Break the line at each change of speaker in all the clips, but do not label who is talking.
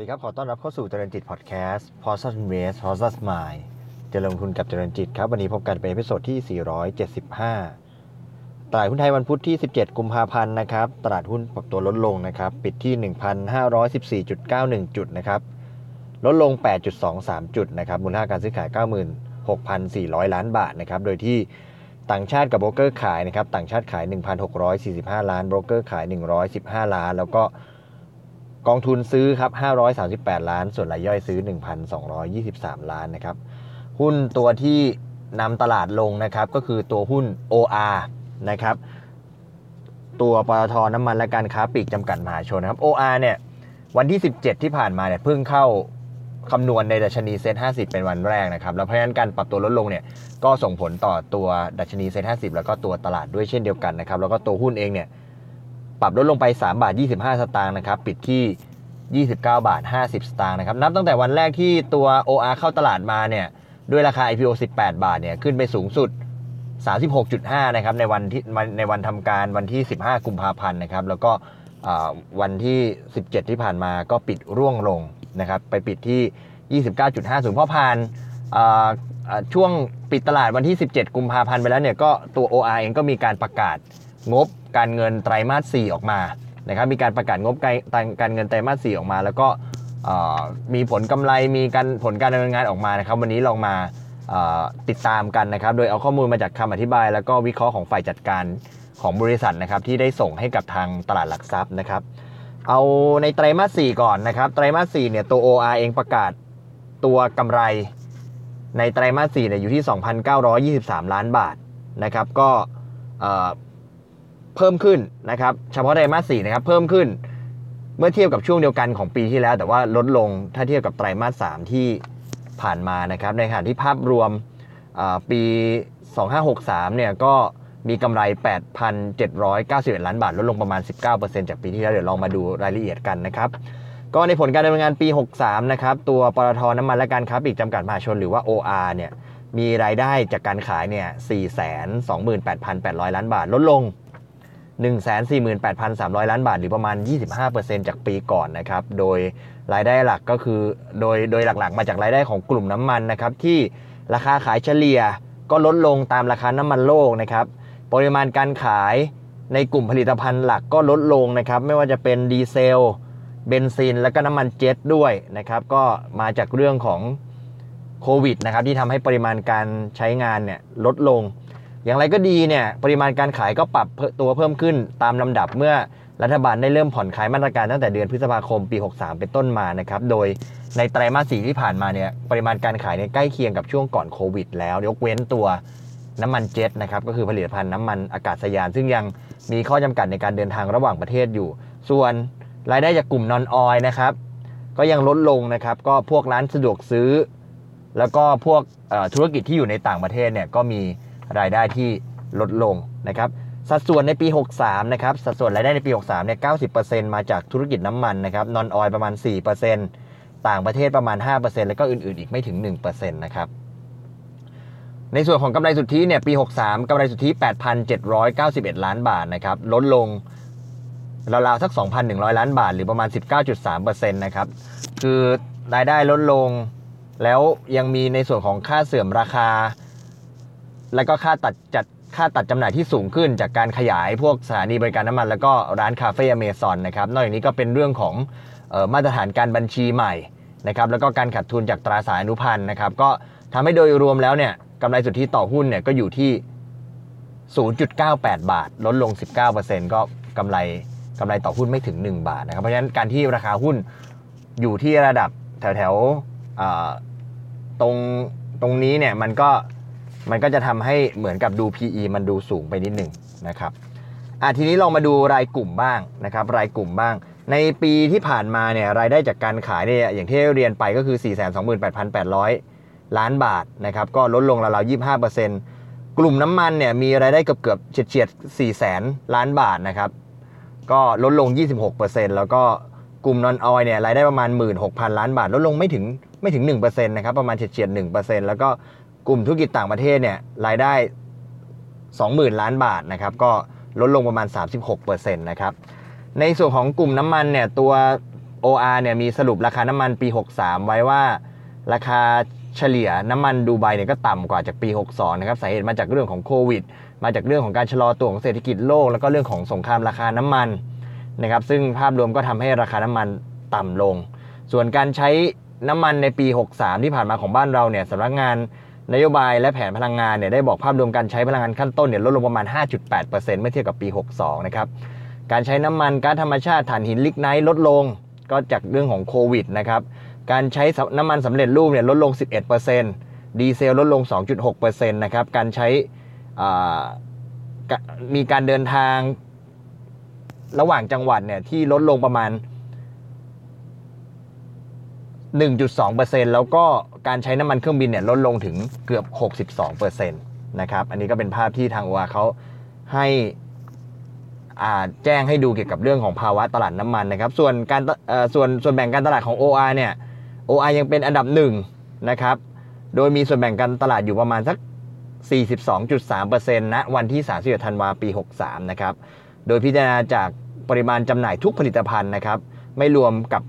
ดีครับ ขอต้อนรับเข้าสู่เจริญจิตพอดแคสต์ p o s s Invest p o s s Mind จะลงทุนกับเจริญจิตครับ วันนี้พบกันเป็น episode ที่ 475 ตลาดหุ้นไทยวันพุธที่ 17 กุมภาพันธ์นะครับ ตลาดหุ้นปรับตัวลดลงนะครับ ปิดที่ 1,514.91 จุดนะครับ ลดลง 8.23 จุดนะครับ มูลค่าการซื้อขาย 96,400 ล้านบาทนะครับ โดยที่ต่างชาติกับโบรกเกอร์ขายนะครับ ต่างชาติขาย 1,645 ล้าน โบรกเกอร์ขาย 115 ล้าน แล้วก็ กองทุนซื้อครับ538 ล้าน ส่วนรายย่อยซื้อ 1,223 ล้านนะครับ หุ้นตัวที่นำตลาดลงนะครับ ก็คือตัวหุ้น OR นะครับ ตัวปตทน้ำมันและการค้าปลีกจำกัดมหาชนนะครับ OR เนี่ยวันที่ 17 ที่ผ่านมาเนี่ยเพิ่งเข้าคำนวณในดัชนีเซ็ต50 เป็นวันแรกนะครับ แล้วเพราะฉะนั้นการปรับตัวลดลงเนี่ยก็ส่งผลต่อตัวดัชนีเซ็ต50 แล้วก็ตัวตลาดด้วยเช่นเดียวกันนะครับ แล้วก็ตัวหุ้นเองเนี่ย ปรับลดลงไป 3 บาท 25 สตางค์นะครับ ปิดที่ 29 บาท 50 สตางค์นะครับ นับตั้งแต่วันแรกที่ตัว OR เข้าตลาดมาเนี่ย ด้วยราคา IPO 18 บาทเนี่ย ขึ้นไปสูงสุด 36.5 นะครับ ในวันที่ในวันทำการวันที่ 15 กุมภาพันธ์นะครับ แล้วก็วันที่ 17 ที่ผ่านมาก็ปิดร่วงลงนะครับ ไปปิดที่ 29.5สูงพอผ่านช่วงปิดตลาดวันที่ 17 กุมภาพันธ์ไปแล้วเนี่ย ก็ตัว OR เองก็มีการประกาศงบ การเงินไตรมาส 4 ออกมานะครับมีการประกาศงบการเงินไตรมาส 4 ออกมา แล้วก็มีผลกำไรมีการผลการดำเนินงานออกมานะครับ วันนี้ลองมาติดตามกันนะครับ โดยเอาข้อมูลมาจากคำอธิบาย แล้วก็วิเคราะห์ของฝ่ายจัดการของบริษัทนะครับที่ได้ส่งให้กับทางตลาดหลักทรัพย์นะครับเอาในไตรมาส 4 ก่อนนะครับไตรมาส 4 เนี่ยตัว OR เองประกาศตัวกำไรในไตรมาส 4 เนี่ยอยู่ที่ 2,923 ล้านบาทนะครับก็ เพิ่มขึ้นนะครับเฉพาะไตรมาส4นะครับเพิ่มขึ้น เมื่อเทียบกับช่วงเดียวกันของปีที่แล้ว แต่ว่าลดลงถ้าเทียบกับไตรมาส3ที่ผ่านมานะครับในขณะที่ภาพรวมปี 2563เนี่ยก็มีกำไร 8,791 ล้านบาท ลดลงประมาณ 19%จากปีที่แล้ว เดี๋ยวลองมาดูรายละเอียดกันนะครับ ก็ในผลการดำเนินงานปี 63 นะครับ ตัวปตทน้ำมันและการค้าปลีกจำกัดมหาชนหรือว่า OR เนี่ย มีรายได้จากการขายเนี่ย 428,800 ล้านบาท ลดลง 148,300 ล้านบาท หรือประมาณ 25%จากปีก่อนนะครับ โดยรายได้หลักก็คือโดยโดยหลักๆ มาจากรายได้ของกลุ่มน้ำมันนะครับที่ราคาขายเฉลี่ยก็ลดลงตามราคาน้ำมันโลกนะครับ ปริมาณการขายในกลุ่มผลิตภัณฑ์หลักก็ลดลงนะครับ ไม่ว่าจะเป็นดีเซล เบนซิน และก็น้ำมันเจ็ตด้วยนะครับ ก็มาจากเรื่องของโควิดนะครับที่ทำให้ปริมาณการใช้งานเนี่ยลดลง อย่างไรก็ดีเนี่ยปริมาณการขายก็ปรับตัวเพิ่มขึ้นตามลำดับเมื่อรัฐบาลได้เริ่มผ่อนคลายมาตรการตั้งแต่เดือนพฤษภาคมปี 63 เป็นต้นมานะครับโดยในไตรมาสสี่ที่ผ่านมาเนี่ยปริมาณการขายเนี่ยใกล้เคียงกับช่วงก่อนโควิด แล้วยกเว้นตัวน้ำมันเจ็ตนะครับก็คือผลิตภัณฑ์น้ำมันอากาศยาน ซึ่งยังมีข้อจำกัดในการเดินทางระหว่างประเทศอยู่ ส่วนรายได้จากกลุ่มนอนออยนะครับก็ยังลดลงนะครับก็พวกร้านสะดวกซื้อ แล้วก็พวกธุรกิจที่อยู่ในต่างประเทศเนี่ยก็มี รายได้ที่ลดลงนะครับสัดส่วนในปี 63 นะครับ สัดส่วนรายได้ในปี 63 เนี่ย 90%มาจากธุรกิจน้ำมันนะครับ นอนออยประมาณ 4%ต่างประเทศประมาณ 5%แล้วก็อื่น ๆ อีกไม่ถึง 1%นะครับ ในส่วนของกำไรสุทธิเนี่ย ปี 63กำไรสุทธิ 8,791 ล้านบาทนะครับ ลดลงราวๆสัก 2,100 ล้านบาท หรือประมาณ 19.3%นะครับ คือรายได้ลดลง แล้วยังมีในส่วนของค่าเสื่อมราคา แล้วก็ค่าตัดจัดค่าตัดจำหน่ายที่สูงขึ้น จากการขยายพวกสถานีบริการน้ำมัน แล้วก็ร้านคาเฟ่อเมซอนนะครับนอกจากนี้ก็เป็นเรื่องของออมาตรฐานการบัญชีใหม่นะครับแล้วก็การขาดทุนจากตราสารอนุพันธ์นะครับก็ทำให้โดยรวมแล้วเนี่ยกำไรสุทธิต่อหุ้นเนี่ยก็อยู่ที่ 0.98 บาท ลดลง 19%ก็กำไรกำไรต่อหุ้นไม่ถึง 1 บาทนะครับเพราะฉะนั้นการที่ราคาหุ้นอยู่ที่ระดับแถวแถวตรงตรงนี้เนี่ยมันก็ มันก็จะทำให้เหมือนกับดู PE มันดูสูงไปนิดหนึ่งนะครับอะทีนี้ลองมาดูรายกลุ่มบ้างนะครับ รายกลุ่มบ้าง ในปีที่ผ่านมาเนี่ยรายได้จากการขายเนี่ยอย่างที่เรียนไปก็คือ 428,800 ล้านบาทนะครับ ก็ลดลงราวๆ25%กลุ่มน้ำมันเนี่ยมีรายได้เกือบเกือบเฉียดเฉียด4แสนล้านบาทนะครับ ก็ลดลง 26%แล้วก็กลุ่มนอนออยเนี่ยรายได้ประมาณ 16,000 ล้านบาท ลดลงไม่ถึงไม่ถึง1%นะครับประมาณเฉียดเฉียด1%แล้วก็ กลุ่มธุรกิจต่างประเทศเนี่ยรายได้ 20,000 ล้านบาทนะครับก็ลดลงประมาณ 36%นะครับในส่วนของกลุ่มน้ำมันเนี่ยตัว OR เนี่ยมีสรุปราคาน้ำมันปี 63 ไว้ว่า ราคาเฉลี่ยน้ำมันดูไบเนี่ยก็ต่ำกว่าจากปี 62 นะครับสาเหตุมาจากเรื่องของโควิด มาจากเรื่องของการชะลอตัวของเศรษฐกิจโลก แล้วก็เรื่องของสงครามราคาน้ำมันนะครับซึ่งภาพรวมก็ทำให้ราคาน้ำมันต่ำลง ส่วนการใช้น้ำมันในปี 63 ที่ผ่านมาของบ้านเราเนี่ยสำนักงาน นโยบายและแผนพลังงานเนี่ยได้บอกภาพรวมการใช้พลังงานขั้นต้นเนี่ยลดลงประมาณ 5.8%เมื่อเทียบกับปี 62 นะครับ การใช้น้ำมันก๊าซธรรมชาติถ่านหินลิกไนท์ลดลงก็จากเรื่องของโควิดนะครับ การใช้น้ำมันสำเร็จรูปเนี่ยลดลง 11%ดีเซลลดลง 2.6%นะครับ การใช้มีการเดินทางระหว่างจังหวัดเนี่ยที่ลดลงประมาณ 1.2%แล้วก็การใช้น้ำมันเครื่องบินเนี่ยลดลงถึงเกือบ 62%นะครับ อันนี้ก็เป็นภาพที่ทางโอเขาให้แจ้งให้ดูเกี่ยวกับเรื่องของภาวะตลาดน้ำมันนะครับ ส่วนการส่วนส่วนแบ่งการตลาดของ OR เนี่ย OR ยังเป็นอันดับหนึ่งนะครับ โดยมีส่วนแบ่งการตลาดอยู่ประมาณสัก 42.3%ณวันที่31ธันวาปี 63 นะครับ โดยพิจารณาจากปริมาณจำหน่ายทุกผลิตภัณฑ์นะครับ ไม่รวมกับ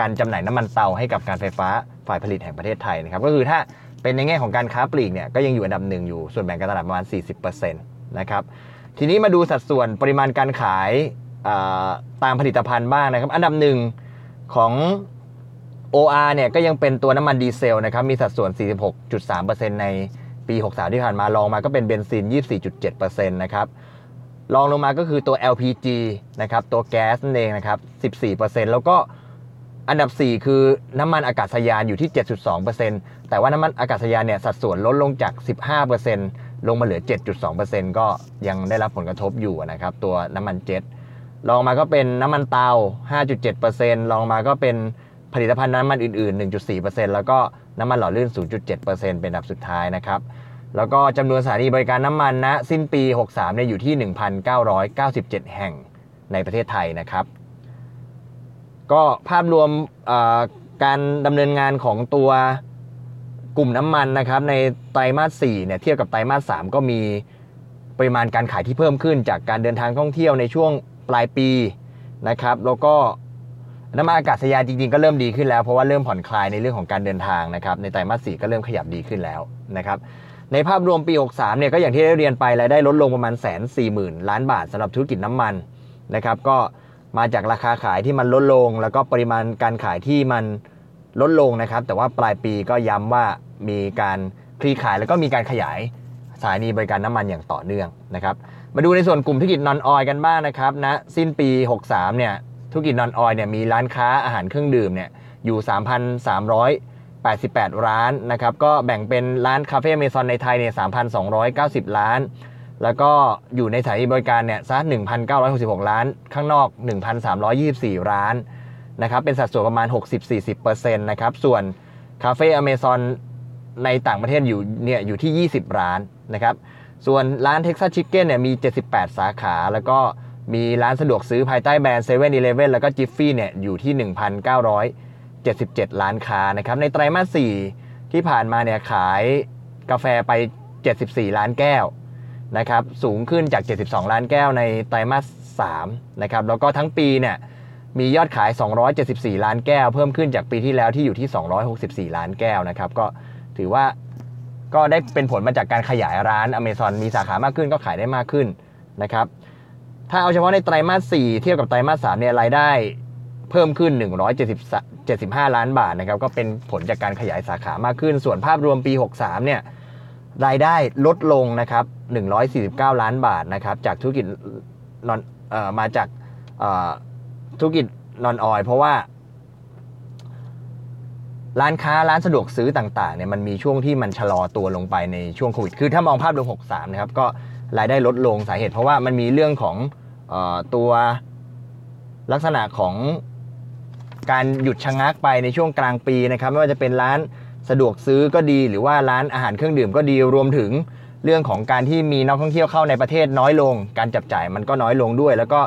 การจำหน่ายน้ำมันเตาให้กับการไฟฟ้าฝ่ายผลิตแห่งประเทศไทยนะครับก็คือถ้าเป็นในแง่ของการค้าปลีกเนี่ยก็ยังอยู่อันดับหนึ่งอยู่ส่วนแบ่งการตลาดประมาณ 40%นะครับทีนี้มาดูสัดส่วนปริมาณการขายตามผลิตภัณฑ์บ้างนะครับ อันดับหนึ่งของ OR เนี่ยก็ยังเป็นตัวน้ำมันดีเซลนะครับมีสัดส่วน 46.3%ในปี 63 ที่ผ่านมาลองมาก็เป็นเบนซิน 24.7%นะครับลองลงมาก็คือตัว LPG นะครับตัวแก๊สนั่นเองนะครับ 14%แล้วก็ อันดับ 4 คือน้ำมันอากาศยานอยู่ที่ 7.2%แต่ว่าน้ำมันอากาศยานเนี่ยสัดส่วนลดลงจาก 15%ลงมาเหลือ 7.2%ก็ยังได้รับผลกระทบอยู่นะครับ ตัวน้ำมันเจ็ตลองมาก็เป็นน้ำมันเตา 5.7%ลองมาก็เป็นผลิตภัณฑ์น้ำมันอื่น ๆ 1.4%แล้วก็น้ำมันหล่อลื่น 0.7%เป็นอันดับสุดท้ายนะครับ แล้วก็จำนวนสถานีบริการน้ำมันนะสิ้นปี 63เนี่ยอยู่ที่ 1,997 แห่งในประเทศไทยนะครับ ก็ภาพรวมการดำเนินงานของตัวกลุ่มน้ำมันนะครับในไตรมาส4เนี่ยเทียบกับไตรมาส3ก็มีปริมาณการขายที่เพิ่มขึ้นจากการเดินทางท่องเที่ยวในช่วงปลายปีนะครับแล้วก็น้ำมันอากาศยานจริงๆก็เริ่มดีขึ้นแล้วเพราะว่าเริ่มผ่อนคลายในเรื่องของการเดินทางนะครับในไตรมาส4ก็เริ่มขยับดีขึ้นแล้วนะครับในภาพรวมปี 63เนี่ยก็อย่างที่ได้เรียนไปรายได้ลดลงประมาณแสนสี่หมื่นล้านบาทสำหรับธุรกิจน้ำมันนะครับก็ มาจากราคาขายที่มันลดลง แล้วก็ปริมาณการขายที่มันลดลงนะครับ แต่ว่าปลายปีก็ย้ำว่ามีการคลี่คลายแล้วก็มีการขยายสถานีบริการน้ำมันอย่างต่อเนื่องนะครับ มาดูในส่วนกลุ่มธุรกิจนอนออยกันบ้างนะครับณนะสิ้นปี 63 เนี่ยธุรกิจนอนออยเนี่ยมีร้านค้าอาหารเครื่องดื่มเนี่ยอยู่ 3,388 ร้านนะครับ ก็แบ่งเป็นร้านคาเฟ่เมซอนในไทยเนี่ย3,290ล้าน แล้วก็อยู่ในสถานีบริการเนี่ยซะ1,966 ล้าน ข้างนอก 1,324 ร้านนะครับ เป็นสัดส่วนประมาณ 60-40%นะครับ ส่วนคาเฟ่อเมซอนในต่างประเทศอยู่เนี่ยอยู่ที่ 20 ร้านนะครับ ส่วนร้านเท็กซัสชิคเก้นเนี่ยมี 78 สาขา แล้วก็มีร้านสะดวกซื้อภายใต้แบรนด์เซเว่นอีเลฟเว่นแล้วก็จิฟฟี่เนี่ยอยู่ที่ 1,977 ร้านค้านะครับ ในไตรมาส 4 ที่ผ่านมาเนี่ยขายกาแฟไป 74 ล้านแก้ว นะครับสูงขึ้นจาก 72 ล้านแก้วในไตรมาส3นะครับแล้วก็ทั้งปีเนี่ยมียอดขาย 274 ล้านแก้ว เพิ่มขึ้นจากปีที่แล้วที่อยู่ที่ 264 ล้านแก้วนะครับก็ถือว่าก็ได้เป็นผลมาจากการขยายร้านอเมซอนมีสาขามากขึ้นก็ขายได้มากขึ้นนะครับถ้าเอาเฉพาะในไตรมาส 4 เทียบกับไตรมาส 3 เนี่ยรายได้เพิ่มขึ้น 175 ล้านบาทนะครับก็เป็นผลจากการขยายสาขามากขึ้น ส่วนภาพรวมปี 63 เนี่ย รายได้ลดลงนะครับ 149 ล้านบาทนะครับ จากธุรกิจนอนมาจากธุรกิจนอนออยเพราะว่า ร้านค้าร้านสะดวกซื้อต่างๆเนี่ยมันมีช่วงที่มันชะลอตัวลงไปในช่วงโควิด คือถ้ามองภาพรวม63 นะครับ ก็รายได้ลดลงสาเหตุ เพราะว่ามันมีเรื่องของออตัวลักษณะของการหยุดชะงักไปในช่วงกลางปีนะครับ ไม่ว่าจะเป็นร้าน สะดวกซื้อก็ดีหรือว่าร้านอาหารเครื่องดื่มก็ดีรวมถึงเรื่องของการที่มีนักท่องเที่ยวเข้าในประเทศน้อยลง การจับจ่ายมันก็น้อยลงด้วย แล้วก็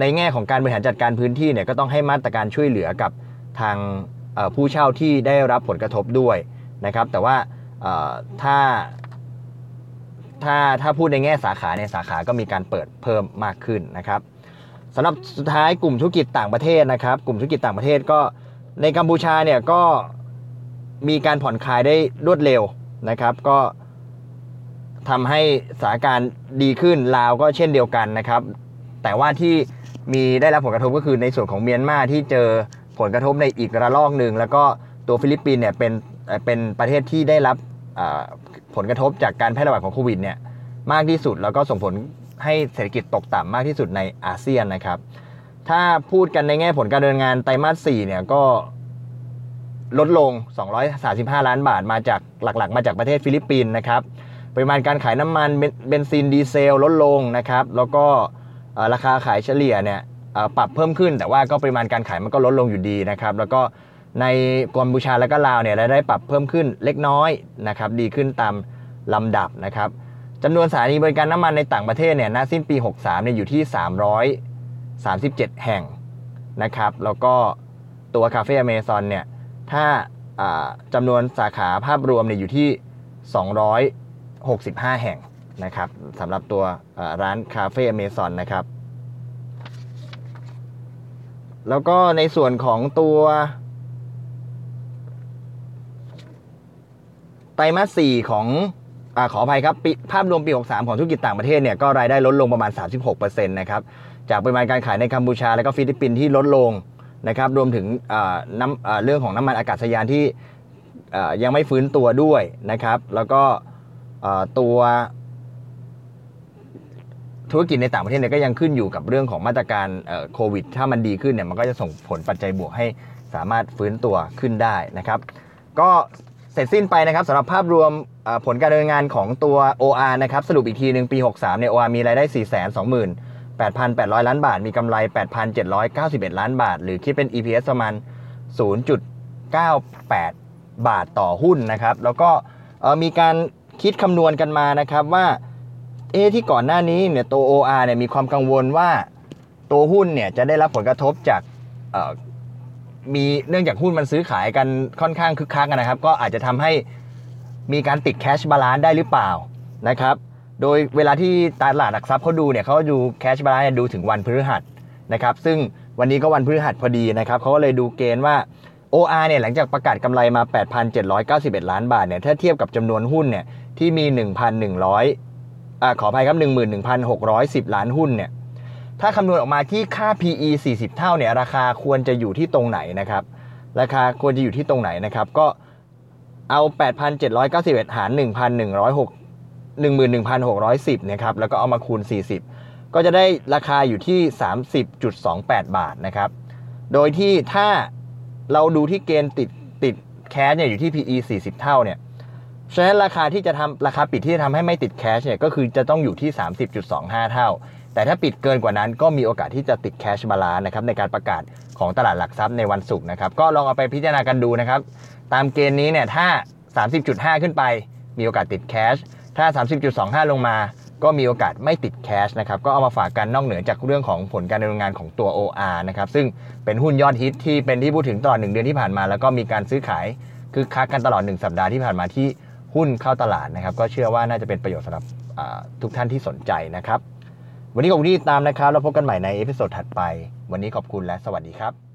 ในแง่ของการบริหารจัดการพื้นที่เนี่ยก็ต้องให้มาตรการช่วยเหลือกับทางผู้เช่าที่ได้รับผลกระทบด้วยนะครับ แต่ว่าถ้าถ้าถ้าพูดในแง่สาขาเนี่ยสาขาก็มีการเปิดเพิ่มมากขึ้นนะครับสำหรับสุดท้ายกลุ่มธุรกิจต่างประเทศนะครับ กลุ่มธุรกิจต่างประเทศก็ในกัมพูชาเนี่ยก็ มีการผ่อนคลายได้รวดเร็วนะครับ ก็ทำให้สถานการณ์ดีขึ้นลาวก็เช่นเดียวกันนะครับ แต่ว่าที่มีได้รับผลกระทบก็คือในส่วนของเมียนมาที่เจอผลกระทบในอีกระลอกหนึ่งแล้วก็ตัวฟิลิปปินส์เนี่ยเป็นเป็นประเทศที่ได้รับผลกระทบจากการแพร่ระบาดของโควิดเนี่ยมากที่สุดแล้วก็ส่งผลให้เศรษฐกิจตกต่ำมากที่สุดในอาเซียนนะครับ ถ้าพูดกันในแง่ผลการดำเนินงานไตรมาส4เนี่ยก็ ลดลง 235 ล้านบาทมาจากหลักๆ มาจากประเทศฟิลิปปินส์นะครับปริมาณการขายน้ำมันเบนซินดีเซลลดลงนะครับ แล้วก็ราคาขายเฉลี่ยเนี่ยปรับเพิ่มขึ้น แต่ว่าก็ปริมาณการขายมันก็ลดลงอยู่ดีนะครับ แล้วก็ในกัมพูชาและก็ลาวเนี่ยรายได้ปรับเพิ่มขึ้นเล็กน้อยนะครับ ดีขึ้นตามลำดับนะครับจำนวนสถานีบริการน้ำมันในต่างประเทศเนี่ยณสิ้นปี 63เนี่ยอยู่ที่ 337 แห่งนะครับ แล้วก็ตัวคาเฟ่อเมซอนเนี่ย ถ้าจำนวนสาขาภาพรวมเนี่ยอยู่ที่ 265 แห่งนะครับสำหรับตัวร้านคาเฟ่อเมซอนนะครับ แล้วก็ในส่วนของตัวไตรมาส 4 ของอขออภัยครับ ภาพรวมปี 63 ของธุรกิจต่างประเทศเนี่ยก็รายได้ลดลงประมาณ 36%นะครับ จากปริมาณการขายในกัมพูชาและก็ฟิลิปปินส์ที่ลดลง นะครับรวมถึงน้ำเรื่องของน้ำมันอากาศยานที่ยังไม่ฟื้นตัวด้วยนะครับ แล้วก็ตัวธุรกิจในต่างประเทศเนี่ยก็ยังขึ้นอยู่กับเรื่องของมาตรการโควิด ถ้ามันดีขึ้นเนี่ยมันก็จะส่งผลปัจจัยบวกให้สามารถฟื้นตัวขึ้นได้นะครับ ก็เสร็จสิ้นไปนะครับสำหรับภาพรวมผลการดำเนินงานของตัว OR นะครับ สรุปอีกทีหนึ่งปี 63เนี่ย OR มีรายได้ 4 2 8 8 0 0 8,800 ล้านบาท มีกำไร 8,791 ล้านบาท หรือคิดเป็น EPS ประมาณ 0.98 บาทต่อหุ้นนะครับ แล้วก็มีการคิดคำนวณกันมานะครับว่าเอ๊ะที่ก่อนหน้านี้เนี่ยตัว OR เนี่ยมีความกังวลว่าตัวหุ้นเนี่ยจะได้รับผลกระทบจากมีเนื่องจากหุ้นมันซื้อขายกันค่อนข้างคึกคักนะครับ ก็อาจจะทำให้มีการติด cash balance ได้หรือเปล่านะครับ โดยเวลาที่ตลาดหลักทรัพย์เขาดูเนี่ยเขาดู cash balance ดูถึงวันพฤหัสนะครับซึ่งวันนี้ก็วันพฤหัสพอดีนะครับเขาก็เลยดูเกณฑ์ว่า OR เนี่ยหลังจากประกาศกำไรมา 8,791 ล้านบาทเนี่ยถ้าเทียบกับจำนวนหุ้นเนี่ยที่มี 1,100อ่าขออภัยครับ 11,610 ล้านหุ้นเนี่ยถ้าคำนวณออกมาที่ค่า PE 40 เท่าเนี่ยราคาควรจะอยู่ที่ตรงไหนนะครับราคาควรจะอยู่ที่ตรงไหนนะครับก็เอา 8,791 หาร 1,106 11,610นะครับแล้วก็เอามาคูณ 40 ก็จะได้ราคาอยู่ที่ 30.28 บาทนะครับ โดยที่ถ้าเราดูที่เกณฑ์ติดติดแคสเนี่ยอยู่ที่ PE 40 เท่าเนี่ยฉะนั้นราคาที่จะทำราคาปิดที่จะทำให้ไม่ติดแคชเนี่ยก็คือจะต้องอยู่ที่ 30.25 เท่า แต่ถ้าปิดเกินกว่านั้นก็มีโอกาสที่จะติดแคชบาลานนะครับในการประกาศของตลาดหลักทรัพย์ในวันศุกร์นะครับก็ลองเอาไปพิจารณากันดูนะครับ ตามเกณฑ์นี้เนี่ยถ้า 30.5 ขึ้นไป มีโอกาสติดแคช ถ้า 30.25 ลงมาก็มีโอกาสไม่ติดแคชนะครับ ก็เอามาฝากกันนอกเหนือจากเรื่องของผลการดำเนินงานของตัว OR นะครับ ซึ่งเป็นหุ้นยอดฮิตที่เป็นที่พูดถึงตลอดหนึ่งเดือนที่ผ่านมา แล้วก็มีการซื้อขายคึกคักกันตลอด 1 สัปดาห์ที่ผ่านมาที่หุ้นเข้าตลาดนะครับ ก็เชื่อว่าน่าจะเป็นประโยชน์สำหรับทุกท่านที่สนใจนะครับ วันนี้ขอบคุณที่ติดตามนะครับ แล้วพบกันใหม่ใน episode ถัดไป วันนี้ขอบคุณและสวัสดีครับ